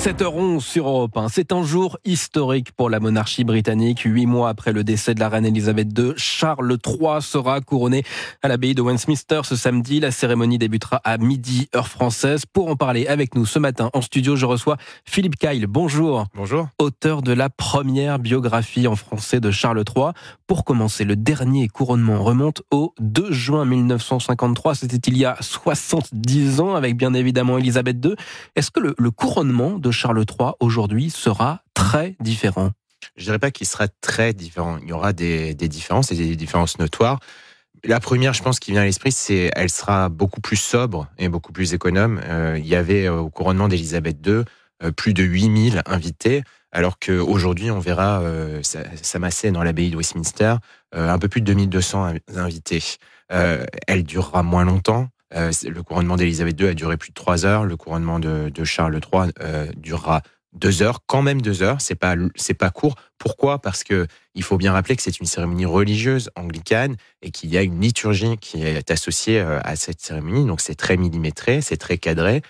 7h11 sur Europe 1. C'est un jour historique pour la monarchie britannique. Huit mois après le décès de la reine Elisabeth II, Charles III sera couronné à l'abbaye de Westminster ce samedi. La cérémonie débutera à midi, heure française. Pour en parler avec nous ce matin en studio, je reçois Philippe Kyle. Bonjour. Bonjour. Auteur de la première biographie en français de Charles III. Pour commencer, le dernier couronnement remonte au 2 juin 1953. C'était il y a 70 ans avec bien évidemment Elisabeth II. Est-ce que le, le couronnement de Charles III aujourd'hui sera très différent Je dirais pas qu'il sera très différent. Il y aura des, différences et des différences notoires. La première, je pense, qui vient à l'esprit, c'est elle sera beaucoup plus sobre et beaucoup plus économe. Euh, il y avait euh, au couronnement d'Élisabeth II euh, plus de 8000 invités, alors qu'aujourd'hui, on verra s'amasser dans l'abbaye de Westminster un peu plus de 2200 invités. Elle durera moins longtemps. Euh, le couronnement d'Élisabeth II a duré plus de trois heures. Le couronnement de, de Charles III euh, durera deux heures, quand même deux heures. C'est pas c'est pas court. Pourquoi? Parce que il faut bien rappeler que c'est une cérémonie religieuse anglicane et qu'il y a une liturgie qui est associée euh, à cette cérémonie. Donc c'est très millimétré, c'est très cadré.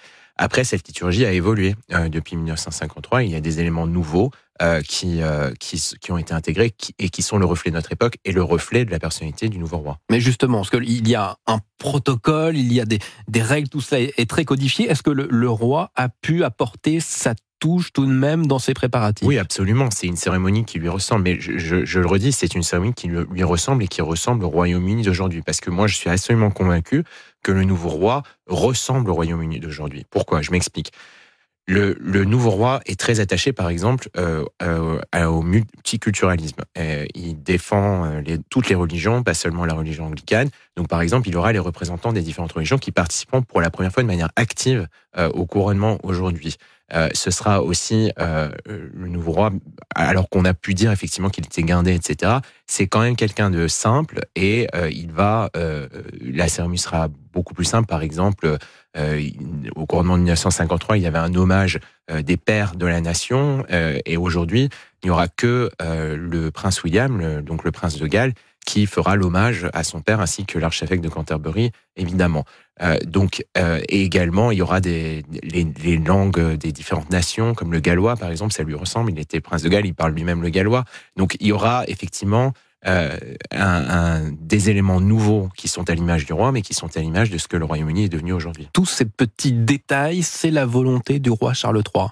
Après, cette liturgie a évolué euh, depuis 1953. Il y a des éléments nouveaux euh, qui, euh, qui, qui, ont été intégrés et qui sont le reflet de notre époque et le reflet de la personnalité du nouveau roi. Mais justement, parce qu'il y a un protocole, il y a des, des règles, tout ça est, très codifié. Est-ce que le, le, roi a pu apporter sa touche tout de même dans ses préparatifs? Oui, absolument. C'est une cérémonie qui lui ressemble. Mais je, je, je le redis, c'est une cérémonie qui lui ressemble et qui ressemble au Royaume-Uni d'aujourd'hui. Parce que moi, je suis absolument convaincu que le nouveau roi ressemble au Royaume-Uni d'aujourd'hui. Pourquoi? Je m'explique. Le, nouveau roi est très attaché, par exemple, euh, euh, au multiculturalisme. Euh, il défend toutes les religions, pas seulement la religion anglicane. Donc, par exemple, il aura les représentants des différentes religions qui participeront pour la première fois de manière active au couronnement aujourd'hui. Ce sera aussi le nouveau roi, alors qu'on a pu dire effectivement qu'il était guindé, etc. C'est quand même quelqu'un de simple et il va, la cérémonie sera beaucoup plus simple. Par exemple, euh, au couronnement de 1953, il y avait un hommage euh, des pères de la nation, euh, et aujourd'hui, il n'y aura que le prince William, donc le prince de Galles, qui fera l'hommage à son père ainsi que l'archevêque de Canterbury, évidemment. Euh, donc, euh, et également, il y aura les, langues des différentes nations, comme le gallois, par exemple, ça lui ressemble. Il était prince de Galles, il parle lui-même le gallois. Donc, il y aura effectivement euh, des éléments nouveaux qui sont à l'image du roi, mais qui sont à l'image de ce que le Royaume-Uni est devenu aujourd'hui. Tous ces petits détails, c'est la volonté du roi Charles III.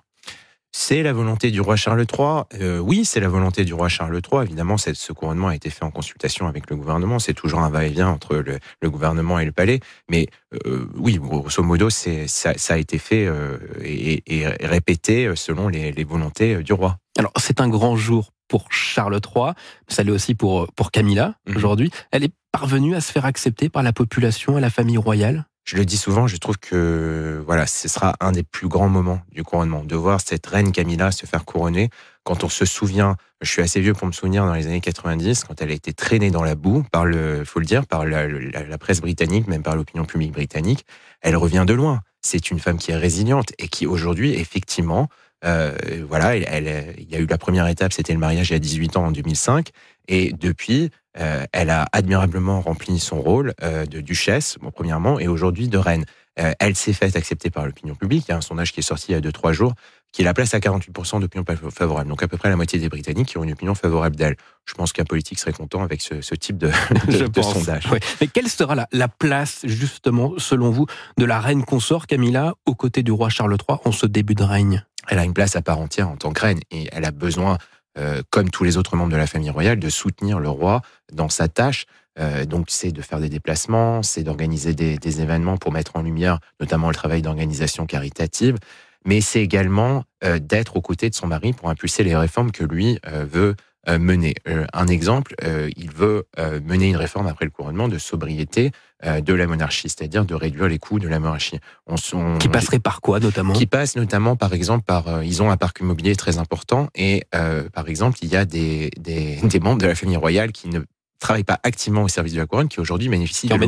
C'est la volonté du roi Charles III. Euh, oui, c'est la volonté du roi Charles III. Évidemment, ce couronnement a été fait en consultation avec le gouvernement. C'est toujours un va-et-vient entre le, le, gouvernement et le palais. Mais euh, oui, grosso modo, ça, ça, a été fait euh, et, et, répété selon les, les volontés du roi. Alors, c'est un grand jour pour Charles III, ça l'est aussi pour, pour Camilla mmh. aujourd'hui. Elle est parvenue à se faire accepter par la population et la famille royale? Je le dis souvent, je trouve que voilà, ce sera un des plus grands moments du couronnement, de voir cette reine Camilla se faire couronner. Quand on se souvient, je suis assez vieux pour me souvenir dans les années 90, quand elle a été traînée dans la boue par le, faut le dire, par la, la, la presse britannique, même par l'opinion publique britannique, elle revient de loin. C'est une femme qui est résiliente et qui aujourd'hui, effectivement, euh, voilà, elle, elle, il y a eu la première étape, c'était le mariage il y a 18 ans en 2005, et depuis, euh, elle a admirablement rempli son rôle euh, de duchesse, bon, premièrement, et aujourd'hui de reine. Euh, elle s'est faite accepter par l'opinion publique. Il y a un sondage qui est sorti il y a 2-3 jours qui la place à 48% d'opinion favorable. Donc à peu près la moitié des Britanniques qui ont une opinion favorable d'elle. Je pense qu'un politique serait content avec ce, ce type de, de, de sondage. Mais quelle sera la, la, place, justement, selon vous, de la reine consort Camilla aux côtés du roi Charles III en ce début de règne? Elle a une place à part entière en tant que reine et elle a besoin euh, comme tous les autres membres de la famille royale, de soutenir le roi dans sa tâche. Euh, donc, c'est de faire des déplacements, c'est d'organiser des, événements pour mettre en lumière notamment le travail d'organisation caritative, mais c'est également euh, d'être aux côtés de son mari pour impulser les réformes que lui veut mener. un exemple, il veut mener une réforme après le couronnement de sobriété de la monarchie, c'est-à-dire de réduire les coûts de la monarchie. On, on, qui passerait par quoi notamment? Qui passe notamment, par exemple, par ils ont un parc immobilier très important et par exemple, il y a des, des, des membres de la famille royale qui ne travaillent pas activement au service de la couronne, qui aujourd'hui bénéficient en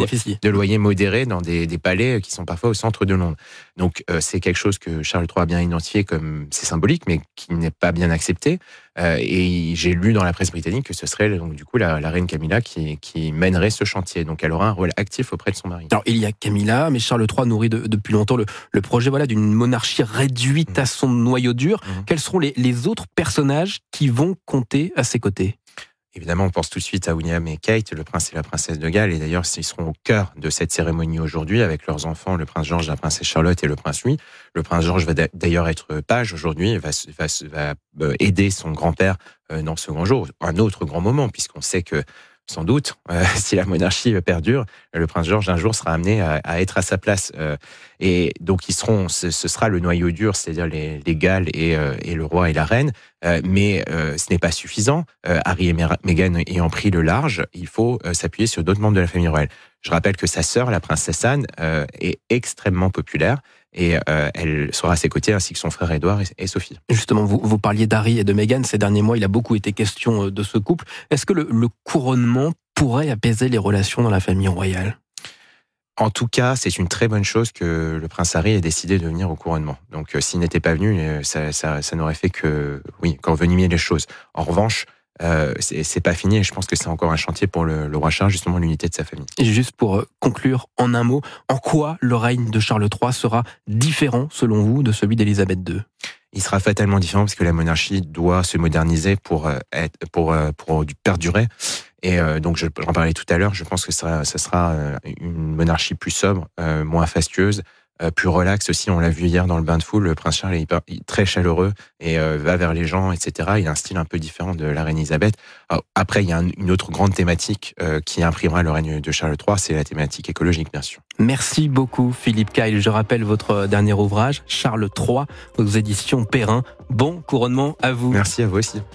de, loyers modérés dans des, des palais qui sont parfois au centre de Londres. Donc euh, c'est quelque chose que Charles III a bien identifié comme c'est symbolique, mais qui n'est pas bien accepté. Euh, et j'ai lu dans la presse britannique que ce serait donc du coup la, la reine Camilla qui, qui mènerait ce chantier. Donc elle aura un rôle actif auprès de son mari. Alors, il y a Camilla, mais Charles III nourrit de- depuis longtemps le, le projet voilà, d'une monarchie réduite à son noyau dur. Mhm. Quels seront les, les autres personnages qui vont compter à ses côtés? Évidemment, on pense tout de suite à William et Kate, le prince et la princesse de Galles, et d'ailleurs, ils seront au cœur de cette cérémonie aujourd'hui avec leurs enfants, le prince George, la princesse Charlotte et le prince Louis. Le prince George va d'a- d'ailleurs être page aujourd'hui, va, va euh, aider son grand-père euh, dans ce grand jour, un autre grand moment, puisqu'on sait que sans doute, euh, si la monarchie perdure, le prince George un jour sera amené à, être à sa place. euh, et donc ils seront, ce, sera le noyau dur, c'est-à-dire les, les Galles et, euh, et le roi et la reine. Mais ce n'est pas suffisant. Harry et Meghan ayant pris le large, il faut s'appuyer sur d'autres membres de la famille royale. Je rappelle que sa sœur, la princesse Anne, euh, est extrêmement populaire et euh, elle sera à ses côtés ainsi que son frère Édouard et, Sophie. Justement, vous, vous parliez d'Harry et de Meghan. Ces derniers mois, il a beaucoup été question euh, de ce couple. Est-ce que le, le couronnement pourrait apaiser les relations dans la famille royale? En tout cas, c'est une très bonne chose que le prince Harry ait décidé de venir au couronnement. Donc, s'il n'était pas venu, ça, ça, ça n'aurait fait que, oui, qu'envenimer les choses. En revanche, euh, c'est pas fini et je pense que c'est encore un chantier pour le, le roi Charles, justement, l'unité de sa famille. Et juste pour euh, conclure en un mot, en quoi le règne de Charles III sera différent, selon vous, de celui d'Élisabeth II il sera fatalement différent parce que la monarchie doit se moderniser pour euh, être pour pour du perdurer et donc je- j'en parlais tout à l'heure je pense que ça ça sera une monarchie plus sobre euh, moins fastueuse plus relaxe aussi on l'a vu hier dans le bain de foule le prince Charles est hyper- très chaleureux et euh, va vers les gens etc il a un style un peu différent de la reine Elisabeth Alors, après il y a un- une autre grande thématique euh, qui imprimera le règne de Charles III c'est la thématique écologique bien sûr Merci beaucoup, Philippe Kyle. Je rappelle votre dernier ouvrage, Charles III, aux éditions Perrin. Bon couronnement à vous. merci à vous aussi